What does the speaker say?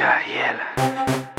Gabriela.